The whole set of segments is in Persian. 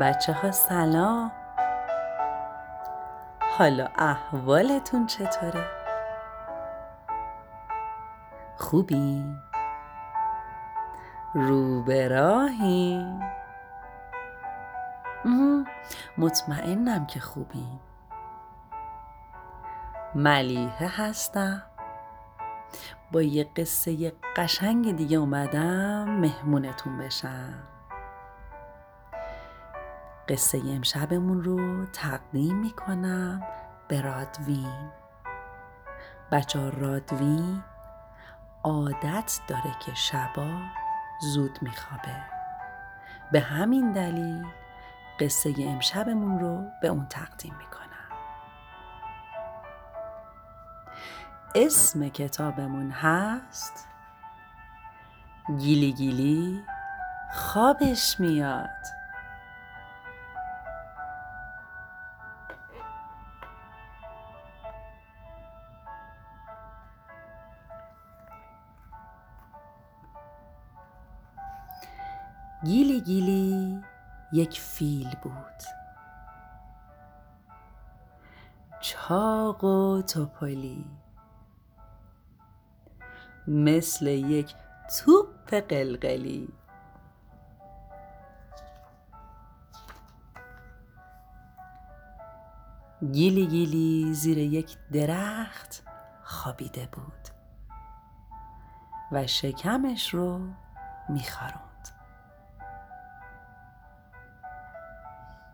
بچه ها سلام حالا احوالتون چطوره؟ خوبی؟ رو راهی؟ مطمئنم که خوبی ملیحه هستم با یه قصه قشنگ دیگه اومدم مهمونتون بشم قصه امشبمون رو تقدیم می‌کنم به رادوین. بچه رادوین عادت داره که شبا زود میخوابه. به همین دلیل قصه امشبمون رو به اون تقدیم می‌کنم. اسم کتابمون هست گیلی گیلی خوابش میاد. گیلی گیلی یک فیل بود. چاق و توپلی. مثل یک توپ قلقلی. گیلی گیلی زیر یک درخت خوابیده بود و شکمش رو میخاروند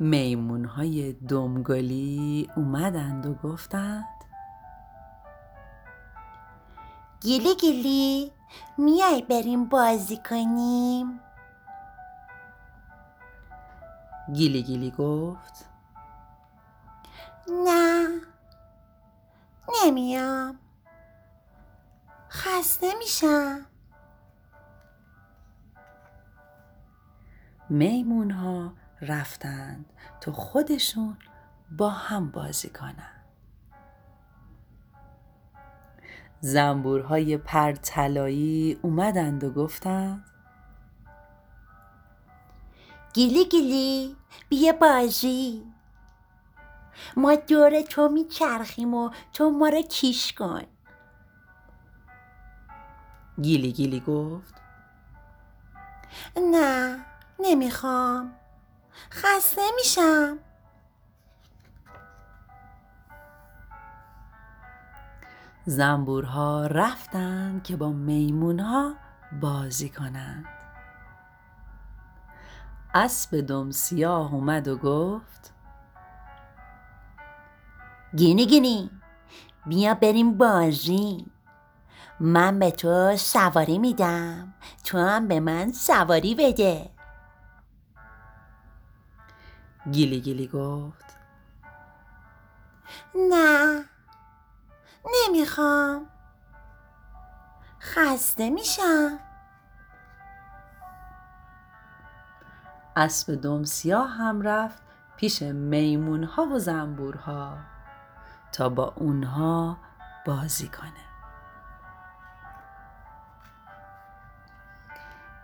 میمون های دمگلی اومدند و گفتند. گیلی گیلی میای بریم بازی کنیم. گیلی گیلی گفت. نه نمیام. خسته میشم. میمون ها رفتند تا خودشون با هم بازی کنند زنبورهای پرتلایی اومدند و گفتند گیلی گیلی بیا بازی. ما دور تو میچرخیم و تو ما رو کیش کن. گیلی گیلی گفت نه نمی‌خوام. خسته میشم. زنبورها رفتند که با میمونها بازی کنند. اسب دم سیاه اومد و گفت گینی گینی بیا بریم بازی. من به تو سواری میدم. تو هم به من سواری بده. گیلی گیلی گفت. نه نمی‌خوام. خسته میشم. اسب دم سیاه هم رفت پیش میمون ها و زنبورها تا با اونها بازی کنه.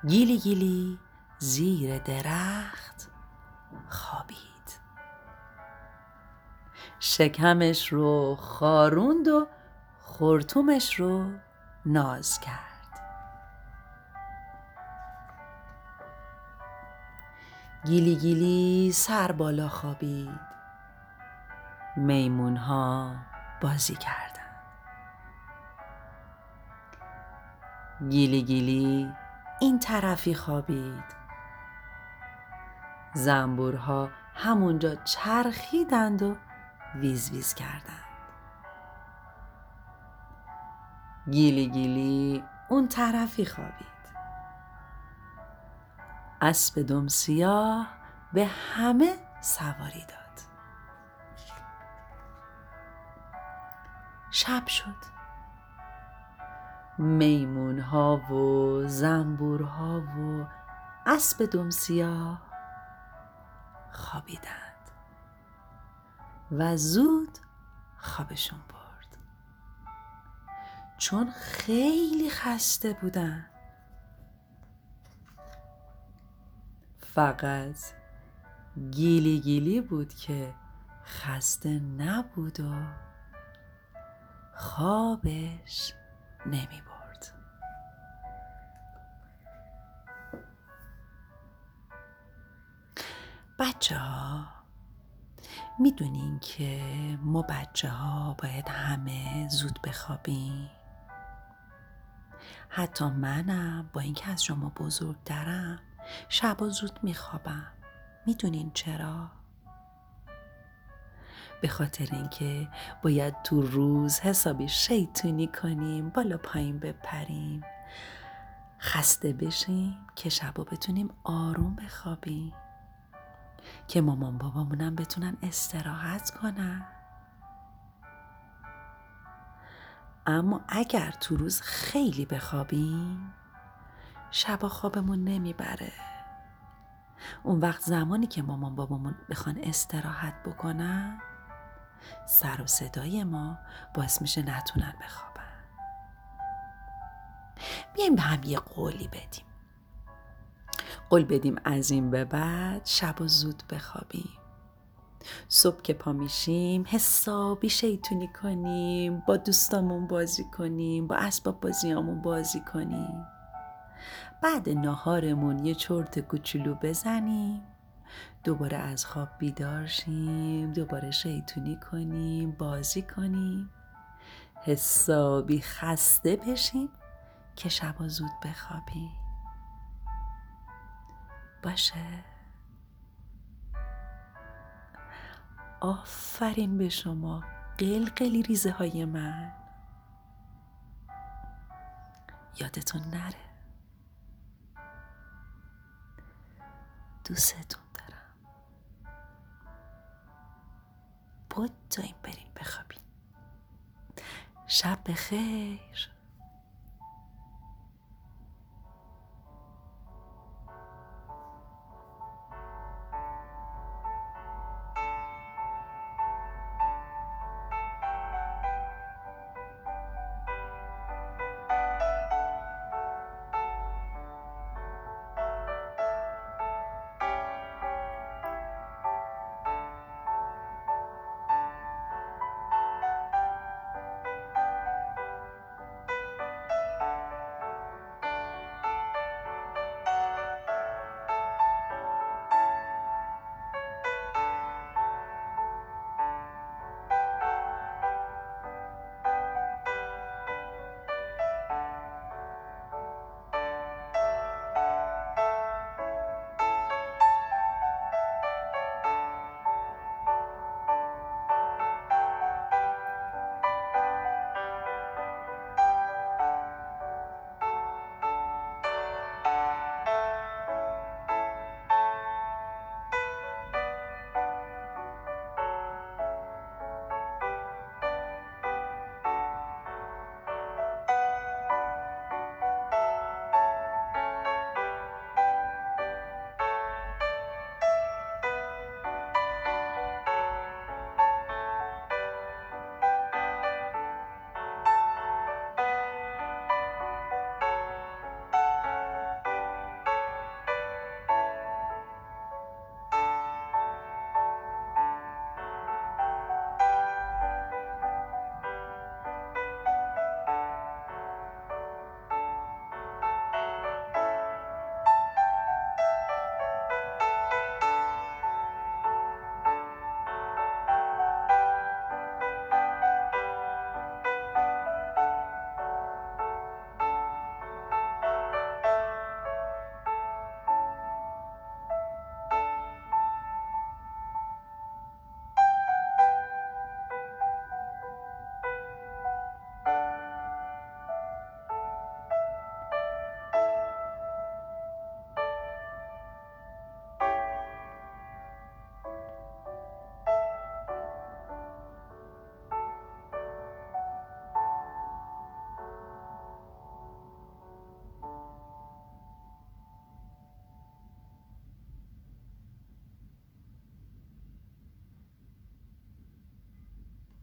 گیلی گیلی زیر درخت خوابید. شکمش رو خاروند و خورتومش رو ناز کرد. گیلی گیلی سر بالا خوابید. میمون ها بازی کردن گیلی گیلی این طرفی خوابید. زنبورها همونجا چرخیدند و ویز ویز کردند. گیلی گیلی اون طرفی خوابید. اسب دم سیاه به همه سواری داد. شب شد. میمون ها و زنبور ها و اسب دم سیاه خوابیدند. و زود خوابشون برد. چون خیلی خسته بودن. فقط گیلی گیلی بود که خسته نبود و خوابش نمی بچه ها می‌دونین که ما بچه ها باید همه زود بخوابیم. حتی منم با اینکه از شما بزرگترم شبا زود میخوابم. می‌دونین چرا؟ به خاطر اینکه باید تو روز حسابی شیطونی کنیم بالا پایین بپریم. خسته بشیم که شبا بتونیم آروم بخوابیم. که مامان بابامونم بتونن استراحت کنن. اما اگر تو روز خیلی بخوابیم شبا خوابمون نمی‌بره. اون وقت زمانی که مامان بابامون بخوان استراحت بکنن سر و صدای ما باعث میشه نتونن بخوابن. بیایم به هم یه قولی بدیم. قول بدیم از این به بعد شب و زود بخوابیم. صبح که پا میشیم حسابی شیطونی کنیم با دوستامون بازی کنیم با اسباب بازیامون بازی کنیم. بعد ناهارمون یه چرت کوچولو بزنیم. دوباره از خواب بیدار شیم دوباره شیطونی کنیم بازی کنیم. حسابی خسته بشیم که شبا زود بخوابیم. باشه. آفرین به شما قلقلی ریزه های من. یادتون نره. دوستتون دارم. بود تا این بریم بخوابیم. شب بخیر.